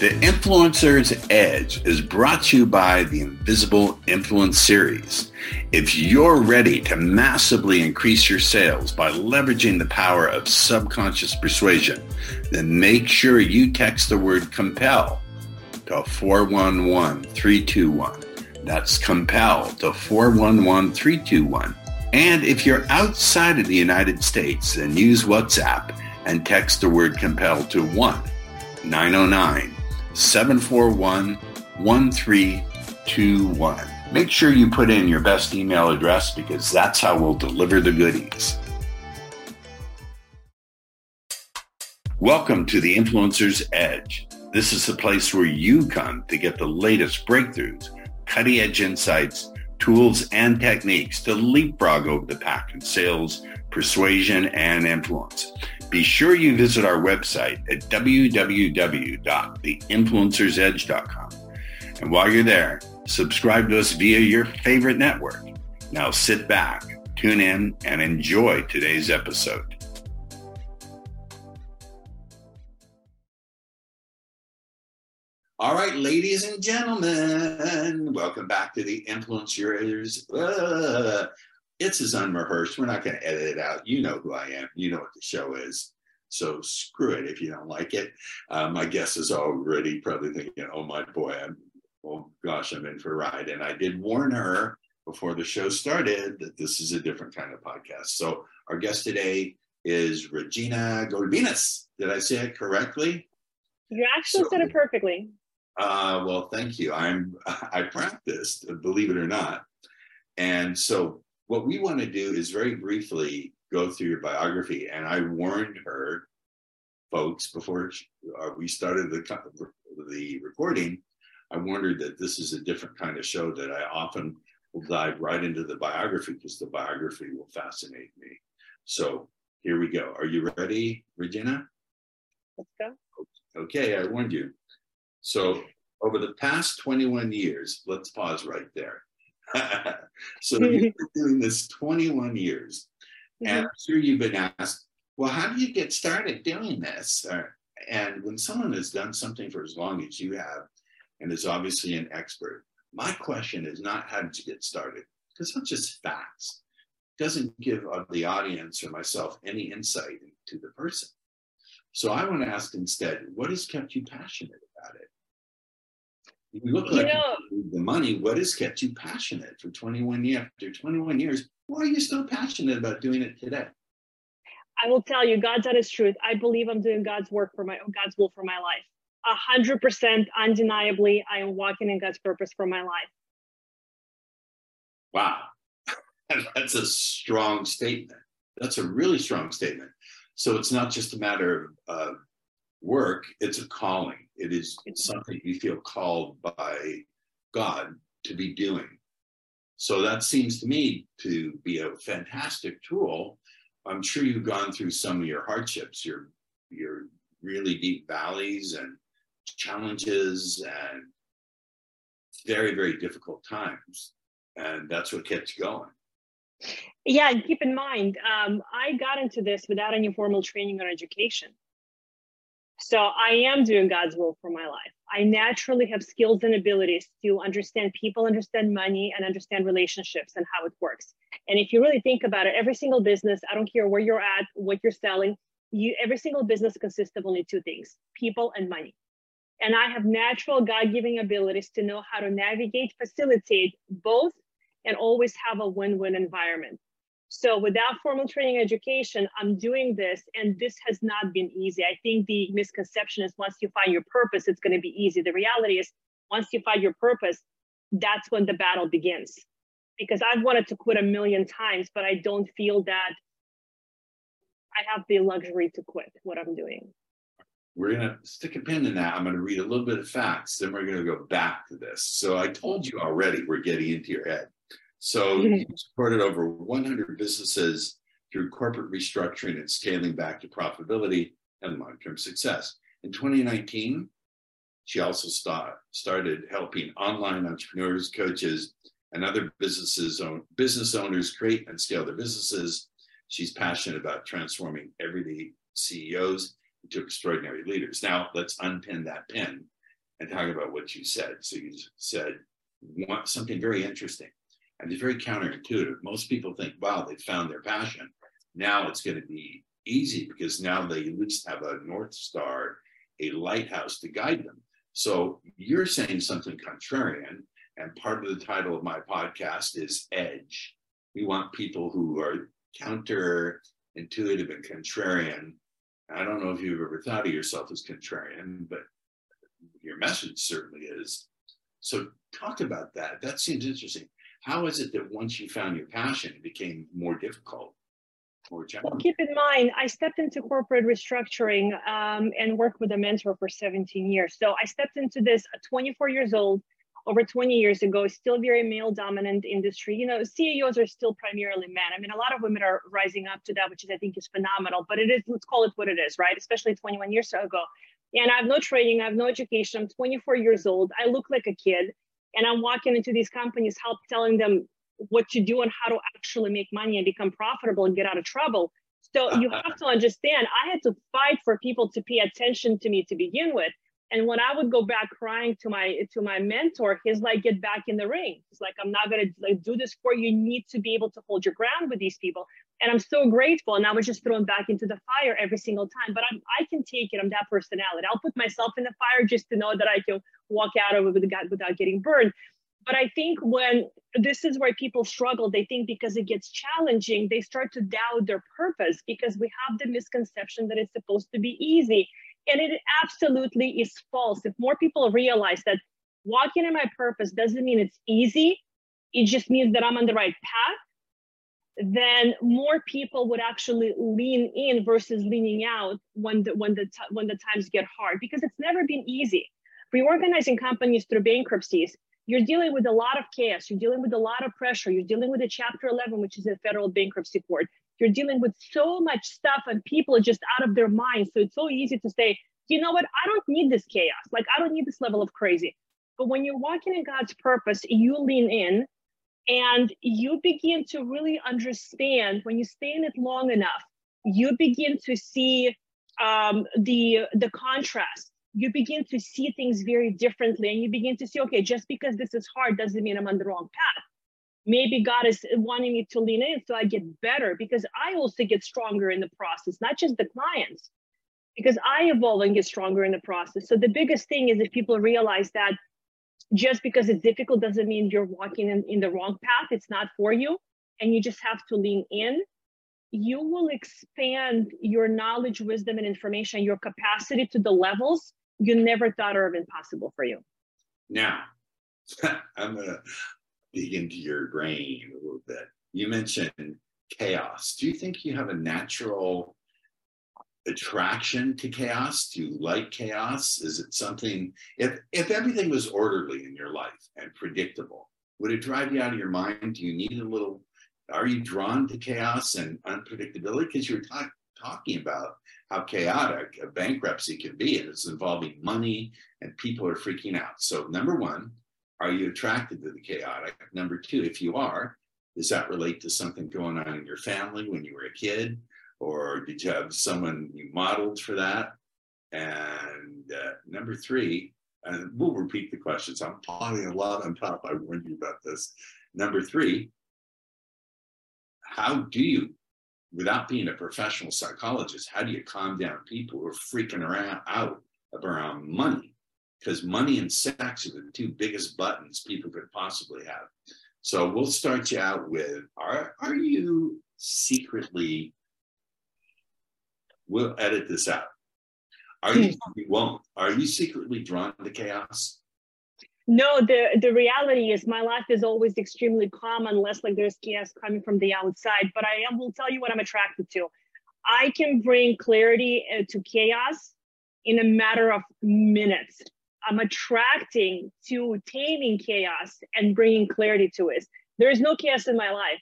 The Influencer's Edge is brought to you by the Invisible Influence Series. If you're ready to massively increase your sales by leveraging the power of subconscious persuasion, then make sure you text the word compel to 411321. That's compel to 411321. And if you're outside of the United States, then use WhatsApp and text the word compel to 1 909 741 1321. Make sure you put in your best email address because that's how we'll deliver the goodies. Welcome to the Influencer's Edge. This is the place where you come to get the latest breakthroughs, cutting edge insights, tools, and techniques to leapfrog over the pack in sales, persuasion, and influence. Be sure you visit our website at www.theinfluencersedge.com. And while you're there, subscribe to us via your favorite network. Now sit back, tune in, and enjoy today's episode. All right, ladies and gentlemen, welcome back to the Influencers. Uh, it's as unrehearsed. We're not going to edit it out. You know who I am. You know what the show is. So screw it if you don't like it. Uh, my guest is already probably thinking, oh my boy, I'm, oh gosh, I'm in for a ride. And I did warn her before the show started that this is a different kind of podcast. So our guest today is Regina Gulbinas. Did I say it correctly? You actually so, said it perfectly. Uh, well, thank you. I'm I practiced, believe it or not. And so what we want to do is very briefly go through your biography. And I warned her, folks, before uh, we started the the recording, I warned her that this is a different kind of show that I often will dive right into the biography because the biography will fascinate me. So here we go. Are you ready, Regina? Let's go. Okay, I warned you. So over the past 21 years, let's pause right there. so you've been doing this 21 years, mm-hmm. and I'm sure you've been asked, well, how do you get started doing this? and when someone has done something for as long as you have, and is obviously an expert, my question is not how did you get started? Because that's just facts. It doesn't give the audience or myself any insight into the person. So I want to ask instead, what has kept you passionate about it? You look like you know, the money. What has kept you passionate for 21 years? After 21 years, why are you still passionate about doing it today? I will tell you, God's honest truth. I believe I'm doing God's work for my God's will for my life. A hundred percent, undeniably, I am walking in God's purpose for my life. Wow, that's a strong statement. That's a really strong statement. So it's not just a matter of uh, work; it's a calling it is something you feel called by God to be doing. So that seems to me to be a fantastic tool. I'm sure you've gone through some of your hardships, your your really deep valleys and challenges and very, very difficult times. And that's what kept you going. Yeah, and keep in mind, um, I got into this without any formal training or education. So I am doing God's will for my life. I naturally have skills and abilities to understand people, understand money, and understand relationships and how it works. And if you really think about it, every single business, I don't care where you're at, what you're selling, you every single business consists of only two things: people and money. And I have natural God-giving abilities to know how to navigate, facilitate both, and always have a win-win environment. So without formal training education, I'm doing this, and this has not been easy. I think the misconception is once you find your purpose, it's going to be easy. The reality is, once you find your purpose, that's when the battle begins. Because I've wanted to quit a million times, but I don't feel that I have the luxury to quit what I'm doing. We're going to stick a pin in that. I'm going to read a little bit of facts, then we're going to go back to this. So I told you already, we're getting into your head. So he supported over 100 businesses through corporate restructuring and scaling back to profitability and long-term success. In 2019, she also start, started helping online entrepreneurs, coaches, and other businesses own, business owners create and scale their businesses. She's passionate about transforming everyday CEOs into extraordinary leaders. Now, let's unpin that pin and talk about what you said. So you said something very interesting and it's very counterintuitive. Most people think, wow, they found their passion. Now it's going to be easy because now they at least have a North Star, a lighthouse to guide them. So you're saying something contrarian. And part of the title of my podcast is Edge. We want people who are counterintuitive and contrarian. I don't know if you've ever thought of yourself as contrarian, but your message certainly is. So talk about that. That seems interesting. How is it that once you found your passion, it became more difficult? More challenging? Well, keep in mind, I stepped into corporate restructuring um, and worked with a mentor for 17 years. So I stepped into this at 24 years old, over 20 years ago, still very male dominant industry. You know, CEOs are still primarily men. I mean, a lot of women are rising up to that, which is, I think, is phenomenal, but it is, let's call it what it is, right? Especially 21 years ago. And I have no training, I have no education. I'm 24 years old. I look like a kid. And I'm walking into these companies, help telling them what to do and how to actually make money and become profitable and get out of trouble. So you have to understand, I had to fight for people to pay attention to me to begin with. And when I would go back crying to my to my mentor, he's like, "Get back in the ring." He's like, "I'm not gonna like do this for you. You need to be able to hold your ground with these people." And I'm so grateful. And I was just thrown back into the fire every single time. But I'm, I can take it. I'm that personality. I'll put myself in the fire just to know that I can walk out of it without getting burned. But I think when this is where people struggle, they think because it gets challenging, they start to doubt their purpose because we have the misconception that it's supposed to be easy. And it absolutely is false. If more people realize that walking in my purpose doesn't mean it's easy, it just means that I'm on the right path then more people would actually lean in versus leaning out when the when the when the times get hard because it's never been easy. Reorganizing companies through bankruptcies you're dealing with a lot of chaos you're dealing with a lot of pressure you're dealing with a chapter 11 which is a federal bankruptcy court. You're dealing with so much stuff and people are just out of their minds so it's so easy to say you know what? I don't need this chaos. Like i don't need this level of crazy. But when you're walking in god's purpose you lean in and you begin to really understand when you stay in it long enough, you begin to see um, the, the contrast. You begin to see things very differently. And you begin to see, okay, just because this is hard doesn't mean I'm on the wrong path. Maybe God is wanting me to lean in so I get better because I also get stronger in the process, not just the clients, because I evolve and get stronger in the process. So the biggest thing is if people realize that just because it's difficult doesn't mean you're walking in, in the wrong path. It's not for you. And you just have to lean in. You will expand your knowledge, wisdom, and information, your capacity to the levels you never thought are impossible for you. Now, I'm going to dig into your brain a little bit. You mentioned chaos. Do you think you have a natural attraction to chaos? Do you like chaos? Is it something if if everything was orderly in your life and predictable, would it drive you out of your mind? Do you need a little are you drawn to chaos and unpredictability? Because you're talk, talking about how chaotic a bankruptcy can be, and it's involving money and people are freaking out. So, number one, are you attracted to the chaotic? Number two, if you are, does that relate to something going on in your family when you were a kid? Or did you have someone you modeled for that? And uh, number three, and we'll repeat the questions. I'm piling a lot on top. I warned you about this. Number three, how do you, without being a professional psychologist, how do you calm down people who are freaking around out around money? Because money and sex are the two biggest buttons people could possibly have. So we'll start you out with: Are are you secretly We'll edit this out. Are you? Hmm. We won't. Are you secretly drawn to chaos? No, the the reality is my life is always extremely calm unless like there's chaos coming from the outside. But I will tell you what I'm attracted to. I can bring clarity uh, to chaos in a matter of minutes. I'm attracting to taming chaos and bringing clarity to it. There is no chaos in my life.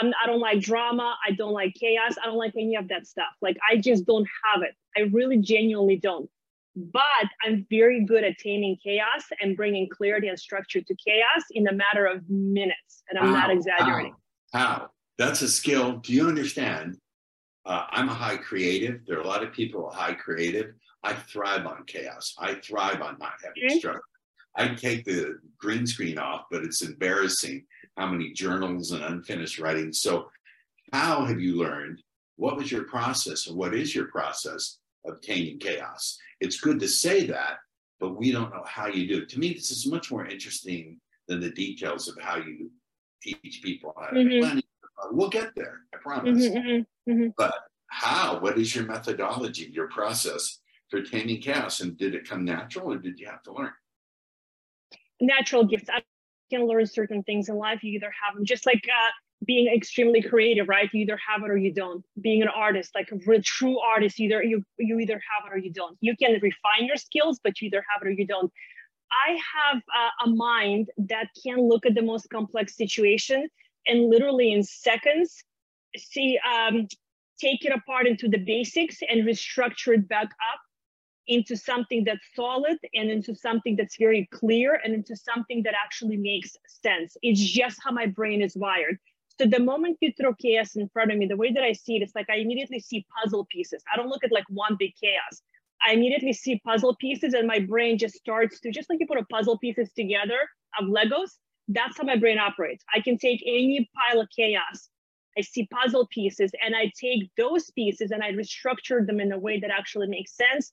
I'm, I don't like drama. I don't like chaos. I don't like any of that stuff. Like I just don't have it. I really genuinely don't. But I'm very good at taming chaos and bringing clarity and structure to chaos in a matter of minutes. And I'm not exaggerating. How? how? That's a skill. Do you understand? Uh, I'm a high creative. There are a lot of people high creative. I thrive on chaos. I thrive on not having mm-hmm. structure. I take the green screen off, but it's embarrassing how many journals and unfinished writing. So, how have you learned? What was your process, or what is your process of taming chaos? It's good to say that, but we don't know how you do it. To me, this is much more interesting than the details of how you teach people how to mm-hmm. We'll get there, I promise. Mm-hmm, mm-hmm, mm-hmm, but how? What is your methodology, your process for taming chaos? And did it come natural or did you have to learn? Natural gifts. I can learn certain things in life. You either have them, just like uh, being extremely creative, right? You either have it or you don't. Being an artist, like a real true artist, either you you either have it or you don't. You can refine your skills, but you either have it or you don't. I have uh, a mind that can look at the most complex situation and literally in seconds see um, take it apart into the basics and restructure it back up into something that's solid and into something that's very clear and into something that actually makes sense. It's just how my brain is wired. So the moment you throw chaos in front of me, the way that I see it, it's like I immediately see puzzle pieces. I don't look at like one big chaos. I immediately see puzzle pieces and my brain just starts to, just like you put a puzzle pieces together of Legos, that's how my brain operates. I can take any pile of chaos, I see puzzle pieces, and I take those pieces and I restructure them in a way that actually makes sense,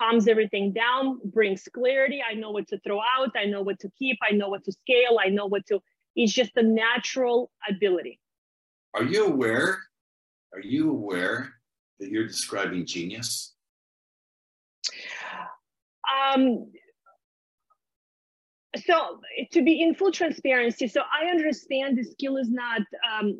calms everything down, brings clarity. I know what to throw out, I know what to keep, I know what to scale, I know what to. It's just a natural ability. Are you aware? Are you aware that you're describing genius? Um, so to be in full transparency so i understand the skill is not um,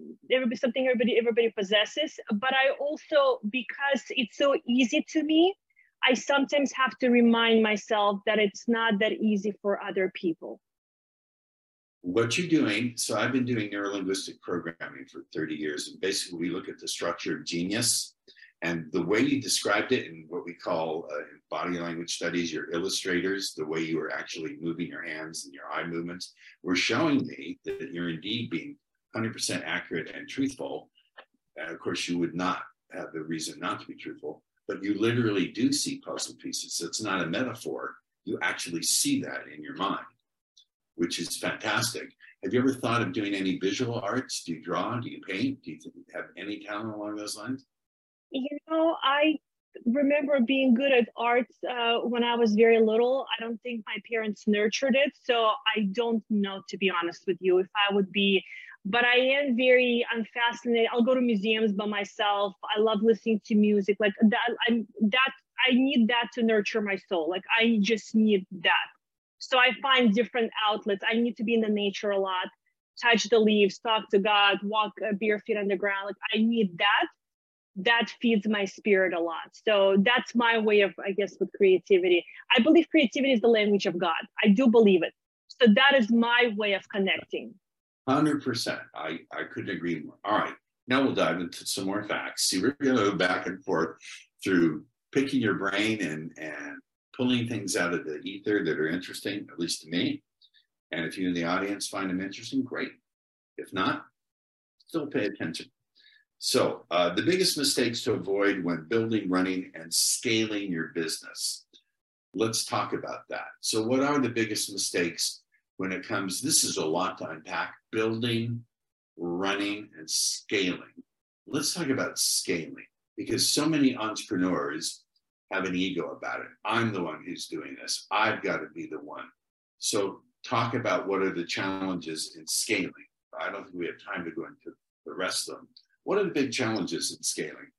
something everybody everybody possesses but i also because it's so easy to me i sometimes have to remind myself that it's not that easy for other people what you're doing so i've been doing neurolinguistic programming for 30 years and basically we look at the structure of genius and the way you described it in what we call uh, body language studies, your illustrators, the way you are actually moving your hands and your eye movements, were showing me that you're indeed being 100% accurate and truthful. And of course, you would not have the reason not to be truthful, but you literally do see puzzle pieces. So it's not a metaphor. You actually see that in your mind, which is fantastic. Have you ever thought of doing any visual arts? Do you draw? Do you paint? Do you have any talent along those lines? You know, I remember being good at arts uh, when I was very little. I don't think my parents nurtured it. So I don't know, to be honest with you, if I would be, but I am very, I'm fascinated. I'll go to museums by myself. I love listening to music. Like that, I'm that, I need that to nurture my soul. Like I just need that. So I find different outlets. I need to be in the nature a lot, touch the leaves, talk to God, walk bare feet on the ground. Like I need that that feeds my spirit a lot. So that's my way of, I guess, with creativity. I believe creativity is the language of God. I do believe it. So that is my way of connecting. 100%. I, I couldn't agree more. All right. Now we'll dive into some more facts. See, we're going to go back and forth through picking your brain and, and pulling things out of the ether that are interesting, at least to me. And if you in the audience find them interesting, great. If not, still pay attention. So, uh, the biggest mistakes to avoid when building, running, and scaling your business. Let's talk about that. So, what are the biggest mistakes when it comes? This is a lot to unpack building, running, and scaling. Let's talk about scaling because so many entrepreneurs have an ego about it. I'm the one who's doing this, I've got to be the one. So, talk about what are the challenges in scaling. I don't think we have time to go into the rest of them what are the big challenges in scaling?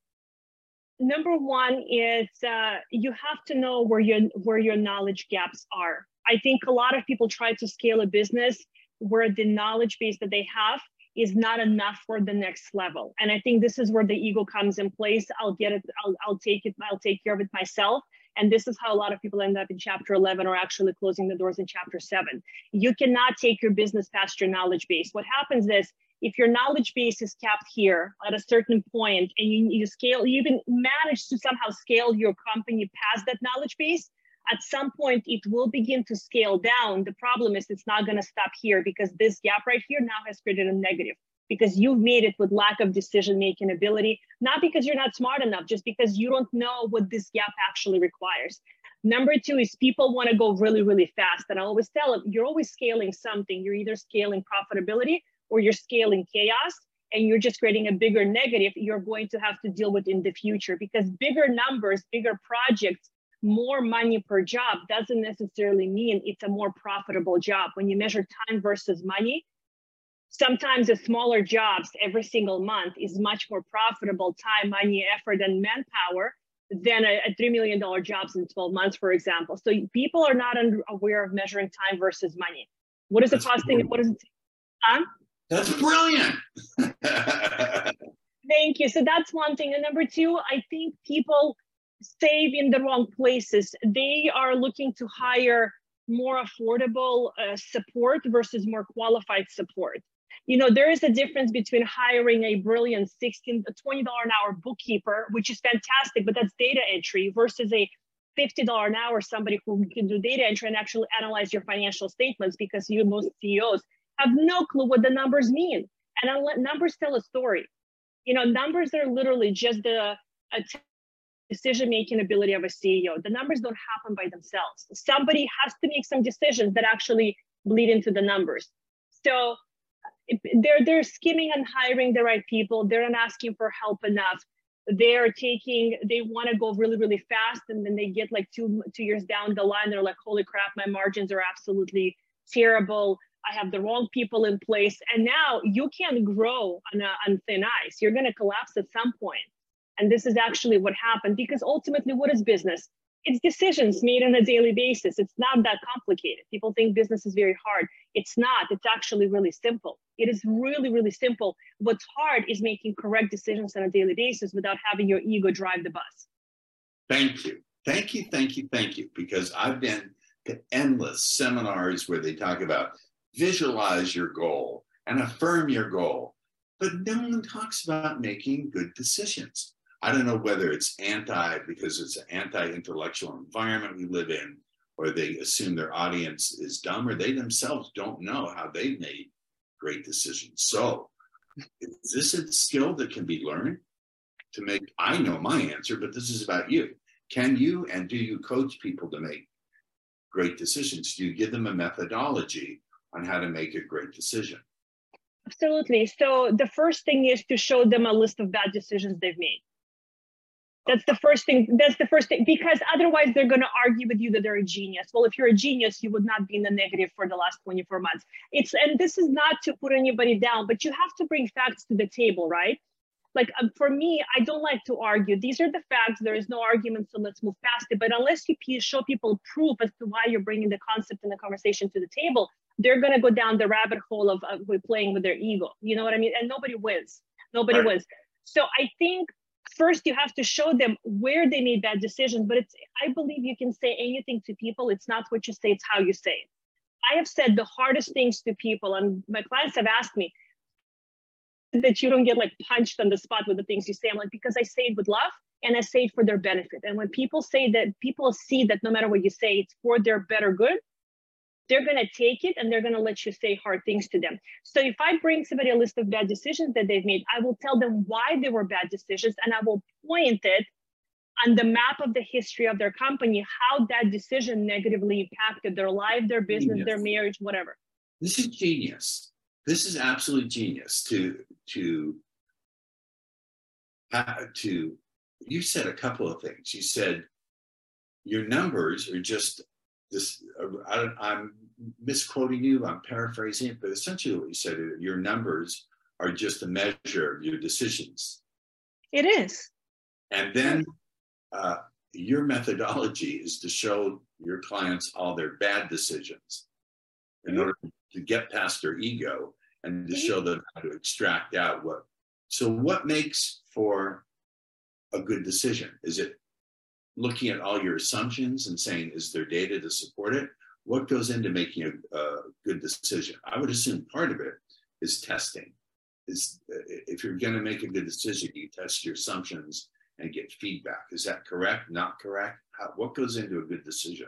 Number one is uh, you have to know where your where your knowledge gaps are. I think a lot of people try to scale a business where the knowledge base that they have is not enough for the next level. And I think this is where the ego comes in place. I'll get it, I'll, I'll take it, I'll take care of it myself. And this is how a lot of people end up in chapter 11 or actually closing the doors in chapter seven. You cannot take your business past your knowledge base. What happens is if your knowledge base is capped here at a certain point and you, you scale, you even manage to somehow scale your company past that knowledge base, at some point it will begin to scale down. The problem is it's not going to stop here because this gap right here now has created a negative because you've made it with lack of decision making ability, not because you're not smart enough, just because you don't know what this gap actually requires. Number two is people want to go really, really fast. And I always tell them, you're always scaling something. You're either scaling profitability or you're scaling chaos and you're just creating a bigger negative you're going to have to deal with in the future because bigger numbers, bigger projects, more money per job doesn't necessarily mean it's a more profitable job. When you measure time versus money, sometimes the smaller jobs every single month is much more profitable time, money, effort, and manpower than a, a $3 million jobs in 12 months, for example. So people are not aware of measuring time versus money. What is the costing? What is it? Huh? That's brilliant. Thank you. So that's one thing. And number two, I think people save in the wrong places. They are looking to hire more affordable uh, support versus more qualified support. You know, there is a difference between hiring a brilliant 16, $20 an hour bookkeeper, which is fantastic, but that's data entry versus a $50 an hour somebody who can do data entry and actually analyze your financial statements because you most CEOs have no clue what the numbers mean. And numbers tell a story. You know, numbers are literally just the decision making ability of a CEO. The numbers don't happen by themselves. Somebody has to make some decisions that actually bleed into the numbers. So they're they're skimming and hiring the right people. They're not asking for help enough. They're taking they want to go really really fast, and then they get like two two years down the line. They're like, holy crap, my margins are absolutely terrible. I have the wrong people in place. And now you can't grow on, a, on thin ice. You're going to collapse at some point. And this is actually what happened because ultimately, what is business? It's decisions made on a daily basis. It's not that complicated. People think business is very hard. It's not. It's actually really simple. It is really, really simple. What's hard is making correct decisions on a daily basis without having your ego drive the bus. Thank you. Thank you. Thank you. Thank you. Because I've been to endless seminars where they talk about visualize your goal and affirm your goal. But no one talks about making good decisions. I don't know whether it's anti because it's an anti-intellectual environment we live in, or they assume their audience is dumb, or they themselves don't know how they made great decisions. So, is this a skill that can be learned to make? I know my answer, but this is about you. Can you and do you coach people to make great decisions? Do you give them a methodology on how to make a great decision? Absolutely. So the first thing is to show them a list of bad decisions they've made. That's the first thing. That's the first thing, because otherwise they're going to argue with you that they're a genius. Well, if you're a genius, you would not be in the negative for the last 24 months. It's and this is not to put anybody down, but you have to bring facts to the table, right? Like um, for me, I don't like to argue. These are the facts. There is no argument, so let's move past it. But unless you show people proof as to why you're bringing the concept and the conversation to the table, they're going to go down the rabbit hole of, of playing with their ego. You know what I mean? And nobody wins. Nobody right. wins. So I think first you have to show them where they made bad decisions. But it's I believe you can say anything to people. It's not what you say, it's how you say it. I have said the hardest things to people, and my clients have asked me that you don't get like punched on the spot with the things you say. I'm like, because I say it with love and I say it for their benefit. And when people say that, people see that no matter what you say, it's for their better good, they're going to take it and they're going to let you say hard things to them. So if I bring somebody a list of bad decisions that they've made, I will tell them why they were bad decisions and I will point it on the map of the history of their company, how that decision negatively impacted their life, their business, genius. their marriage, whatever. This is genius. This is absolute genius to to uh, to you said a couple of things. You said your numbers are just this I, am misquoting you i'm paraphrasing it but essentially what you said your numbers are just a measure of your decisions. It is. And then uh, your methodology is to show your clients all their bad decisions in order to get past their ego and to mm-hmm. show them how to extract out what. So what makes for a good decision? Is it looking at all your assumptions and saying, is there data to support it? What goes into making a, a good decision? I would assume part of it is testing. Is if you're going to make a good decision, you test your assumptions and get feedback. Is that correct? Not correct? How, what goes into a good decision?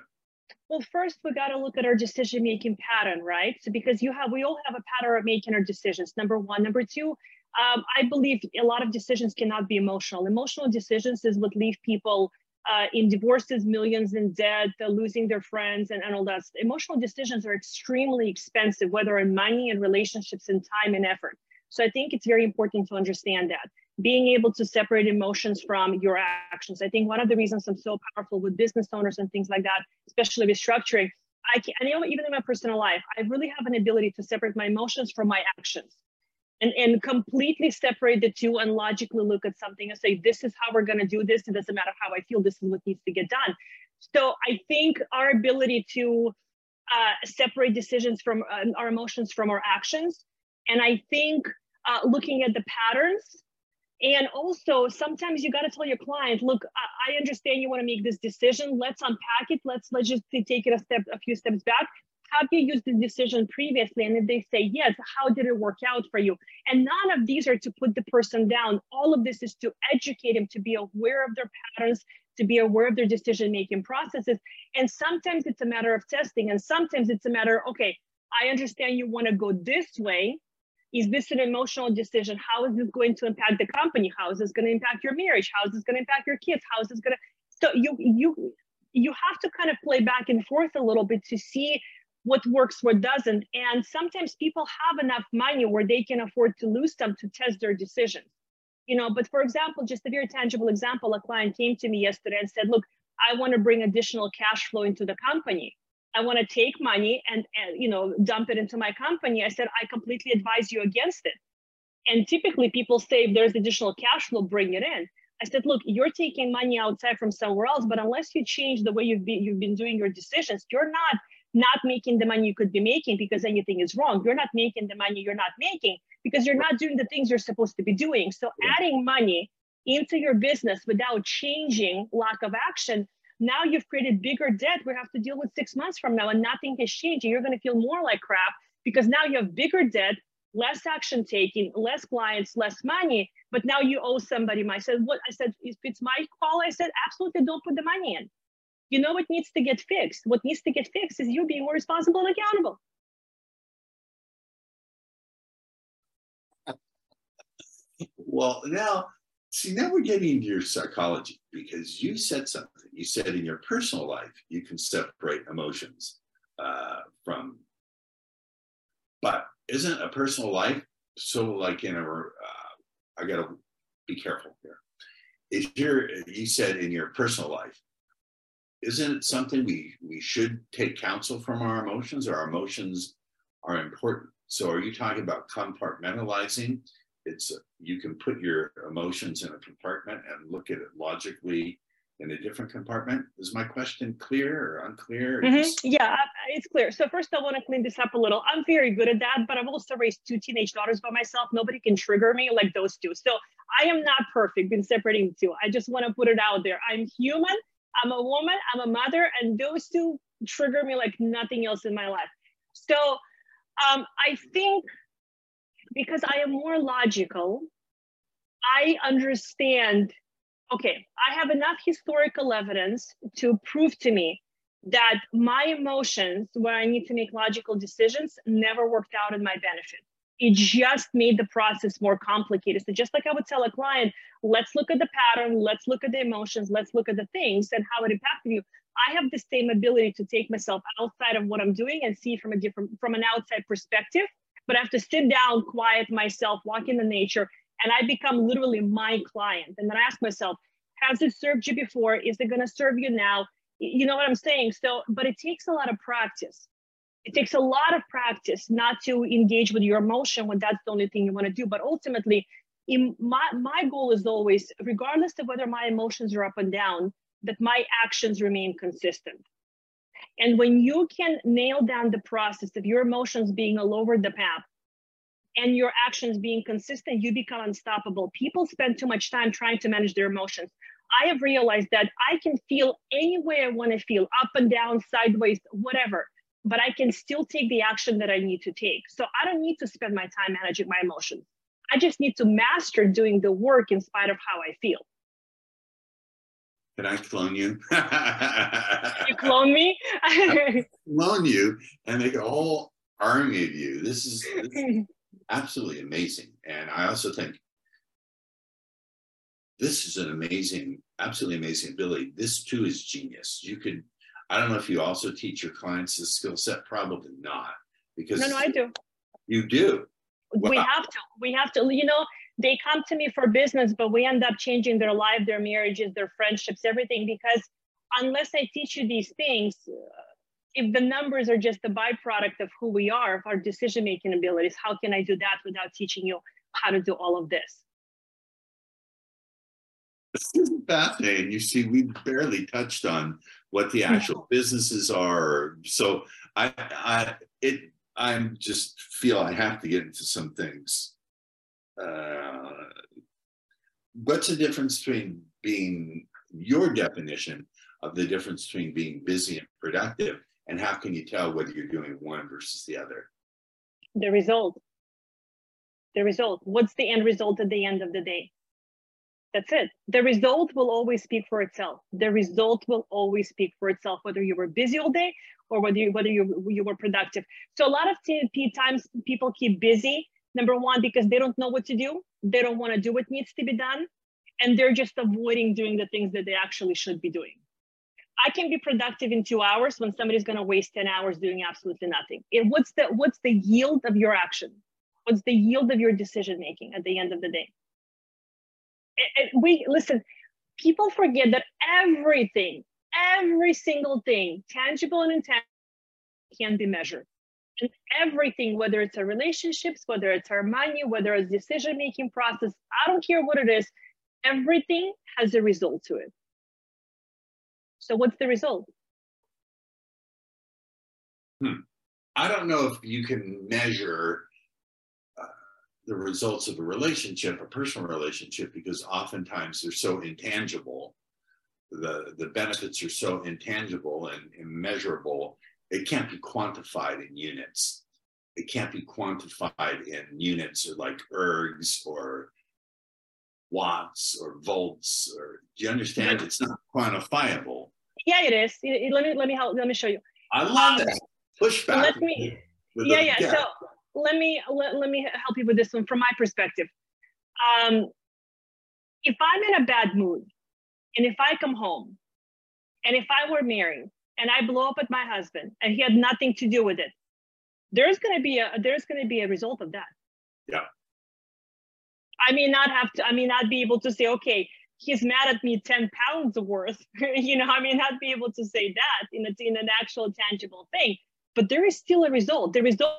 Well, first we got to look at our decision making pattern, right? So because you have, we all have a pattern of making our decisions. Number one, number two, um, I believe a lot of decisions cannot be emotional. Emotional decisions is what leave people uh, in divorces, millions in debt, losing their friends, and, and all that. Emotional decisions are extremely expensive, whether in money and relationships and time and effort. So I think it's very important to understand that being able to separate emotions from your actions. I think one of the reasons I'm so powerful with business owners and things like that, especially restructuring, I can, I know even in my personal life, I really have an ability to separate my emotions from my actions and, and completely separate the two and logically look at something and say, this is how we're going to do this. It doesn't matter how I feel. This is what needs to get done. So I think our ability to uh, separate decisions from uh, our emotions from our actions. And I think uh, looking at the patterns and also, sometimes you got to tell your client, look, I, I understand you want to make this decision. Let's unpack it. Let's let's just take it a step, a few steps back. Have you used the decision previously? And if they say yes, how did it work out for you? And none of these are to put the person down. All of this is to educate them to be aware of their patterns, to be aware of their decision making processes. And sometimes it's a matter of testing, and sometimes it's a matter, okay, I understand you want to go this way is this an emotional decision? How is this going to impact the company? How is this going to impact your marriage? How is this going to impact your kids? How is this going to? So you you you have to kind of play back and forth a little bit to see what works, what doesn't. And sometimes people have enough money where they can afford to lose some to test their decisions. You know, but for example, just a very tangible example, a client came to me yesterday and said, look, I want to bring additional cash flow into the company. I want to take money and, and you know dump it into my company. I said I completely advise you against it. And typically people say if there's additional cash flow, bring it in. I said, look, you're taking money outside from somewhere else, but unless you change the way you've been you've been doing your decisions, you're not not making the money you could be making because anything is wrong. You're not making the money you're not making because you're not doing the things you're supposed to be doing. So adding money into your business without changing lack of action now you've created bigger debt we have to deal with six months from now and nothing has changed. And you're going to feel more like crap because now you have bigger debt, less action taking, less clients, less money. But now you owe somebody money. I said, what? I said, if it's my call, I said, absolutely don't put the money in. You know what needs to get fixed? What needs to get fixed is you being more responsible and accountable. Well, now See, now we're getting into your psychology because you said something. You said in your personal life, you can separate emotions uh, from, but isn't a personal life so like in a, uh, I got to be careful here. Is your, you said in your personal life, isn't it something we, we should take counsel from our emotions or our emotions are important? So are you talking about compartmentalizing it's you can put your emotions in a compartment and look at it logically in a different compartment. Is my question clear or unclear? mm-hmm. Yeah, it's clear. So first, I want to clean this up a little. I'm very good at that, but I've also raised two teenage daughters by myself. Nobody can trigger me like those two. So I am not perfect in separating the two. I just want to put it out there. I'm human. I'm a woman. I'm a mother, and those two trigger me like nothing else in my life. So um, I think because I am more logical, I understand, okay, I have enough historical evidence to prove to me that my emotions, where I need to make logical decisions, never worked out in my benefit. It just made the process more complicated. So, just like I would tell a client, let's look at the pattern, let's look at the emotions, let's look at the things and how it impacted you. I have the same ability to take myself outside of what I'm doing and see from a different, from an outside perspective but I have to sit down, quiet myself, walk in the nature, and I become literally my client. And then I ask myself, has it served you before? Is it going to serve you now? You know what I'm saying? So, but it takes a lot of practice. It takes a lot of practice not to engage with your emotion when that's the only thing you want to do. But ultimately, in my, my goal is always, regardless of whether my emotions are up and down, that my actions remain consistent. And when you can nail down the process of your emotions being all over the map and your actions being consistent, you become unstoppable. People spend too much time trying to manage their emotions. I have realized that I can feel any way I want to feel, up and down, sideways, whatever, but I can still take the action that I need to take. So I don't need to spend my time managing my emotions. I just need to master doing the work in spite of how I feel. Can I clone you? you clone me? clone you and make a whole army of you. This is, this is absolutely amazing. And I also think this is an amazing, absolutely amazing ability. This too is genius. You could, I don't know if you also teach your clients this skill set, probably not. Because no, no, I do. You do. Wow. We have to. We have to. You know, they come to me for business, but we end up changing their life, their marriages, their friendships, everything. Because unless I teach you these things, uh, if the numbers are just the byproduct of who we are, of our decision making abilities, how can I do that without teaching you how to do all of this? This is fascinating. You see, we barely touched on what the actual businesses are. So I, I, it, I'm just feel I have to get into some things. Uh, what's the difference between being your definition of the difference between being busy and productive, and how can you tell whether you're doing one versus the other? The result. The result. What's the end result at the end of the day? That's it. The result will always speak for itself. The result will always speak for itself, whether you were busy all day or whether you, whether you, you were productive. So a lot of times people keep busy, number one, because they don't know what to do. They don't want to do what needs to be done. And they're just avoiding doing the things that they actually should be doing. I can be productive in two hours when somebody's going to waste 10 hours doing absolutely nothing. It, what's the what's the yield of your action? What's the yield of your decision making at the end of the day? We listen, people forget that everything, every single thing, tangible and intangible, can be measured. And everything, whether it's our relationships, whether it's our money, whether it's decision making process, I don't care what it is, everything has a result to it. So, what's the result? Hmm. I don't know if you can measure the results of a relationship, a personal relationship, because oftentimes they're so intangible. The, the benefits are so intangible and immeasurable, it can't be quantified in units. It can't be quantified in units like ergs or watts or volts or do you understand? It's not quantifiable. Yeah it is. Let me let me help let me show you. I love um, that. Pushback. let me yeah yeah. so let me let, let me help you with this one from my perspective. Um, if I'm in a bad mood, and if I come home, and if I were married, and I blow up at my husband, and he had nothing to do with it, there's going to be a there's going to be a result of that. Yeah. I may not have to. I may not be able to say, okay, he's mad at me 10 pounds worth. you know, I may not be able to say that in, a, in an actual tangible thing, but there is still a result. The result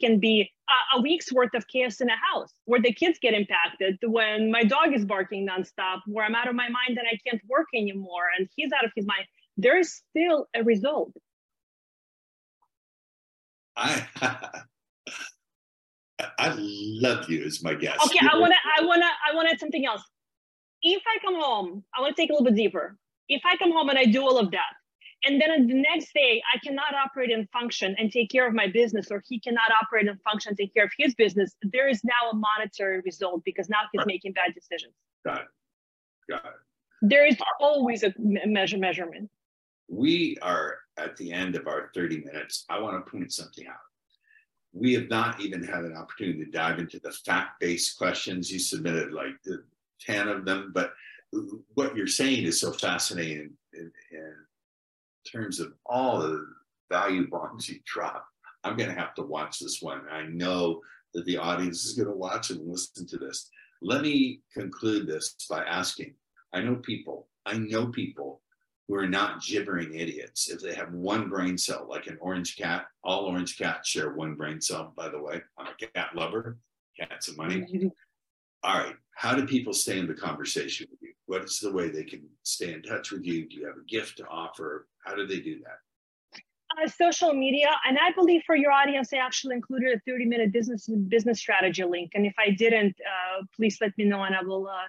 can be a, a, week's worth of chaos in a house where the kids get impacted when my dog is barking nonstop, where I'm out of my mind and I can't work anymore and he's out of his mind. There is still a result. I I love you as my guest. Okay, I wanna I wanna I wanna add something else. If I come home, I want to take a little bit deeper. If I come home and I do all of that, and then the next day, I cannot operate and function and take care of my business, or he cannot operate and function, and take care of his business. There is now a monetary result because now he's right. making bad decisions. Got it. Got it. There is always a measure measurement. We are at the end of our 30 minutes. I want to point something out. We have not even had an opportunity to dive into the fact-based questions. You submitted like 10 of them, but uh, what you're saying is so fascinating and, and terms of all the value bombs you drop, I'm going to have to watch this one. I know that the audience is going to watch and listen to this. Let me conclude this by asking I know people, I know people who are not gibbering idiots. If they have one brain cell, like an orange cat, all orange cats share one brain cell, by the way. I'm a cat lover, cats and money. All right, how do people stay in the conversation with you? What is the way they can stay in touch with you? Do you have a gift to offer? How do they do that? Uh, social media, and I believe for your audience, I actually included a 30 minute business business strategy link. And if I didn't, uh, please let me know and I will uh,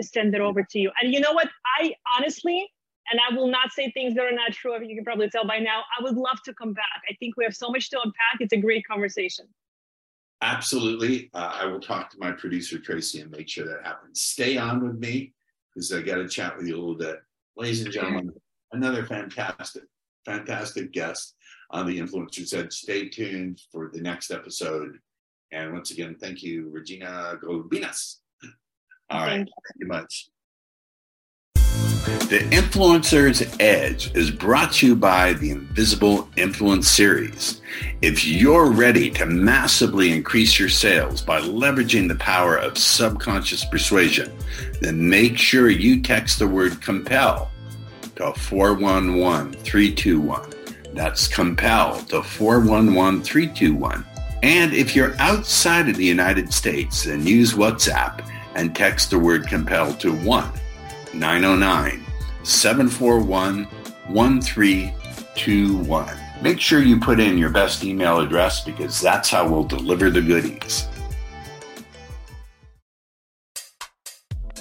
send it over to you. And you know what? I honestly, and I will not say things that are not true. You can probably tell by now. I would love to come back. I think we have so much to unpack. It's a great conversation. Absolutely. Uh, I will talk to my producer, Tracy, and make sure that happens. Stay on with me because I got to chat with you a little bit ladies and gentlemen, another fantastic, fantastic guest on the Influencers Edge. Stay tuned for the next episode. And once again, thank you, Regina Gulbinas. All right, thank you, thank you much. The Influencer's Edge is brought to you by the Invisible Influence Series. If you're ready to massively increase your sales by leveraging the power of subconscious persuasion, then make sure you text the word compel to 411321. That's compel to 411321. And if you're outside of the United States, then use WhatsApp and text the word compel to 1 909 741 1321. Make sure you put in your best email address because that's how we'll deliver the goodies.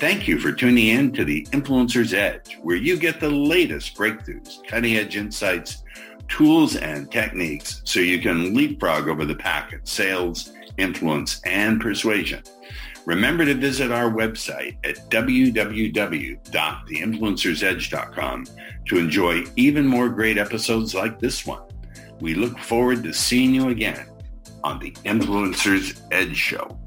Thank you for tuning in to the Influencer's Edge, where you get the latest breakthroughs, cutting edge insights, tools, and techniques so you can leapfrog over the pack at sales, influence, and persuasion. Remember to visit our website at www.theinfluencersedge.com to enjoy even more great episodes like this one. We look forward to seeing you again on the Influencers Edge Show.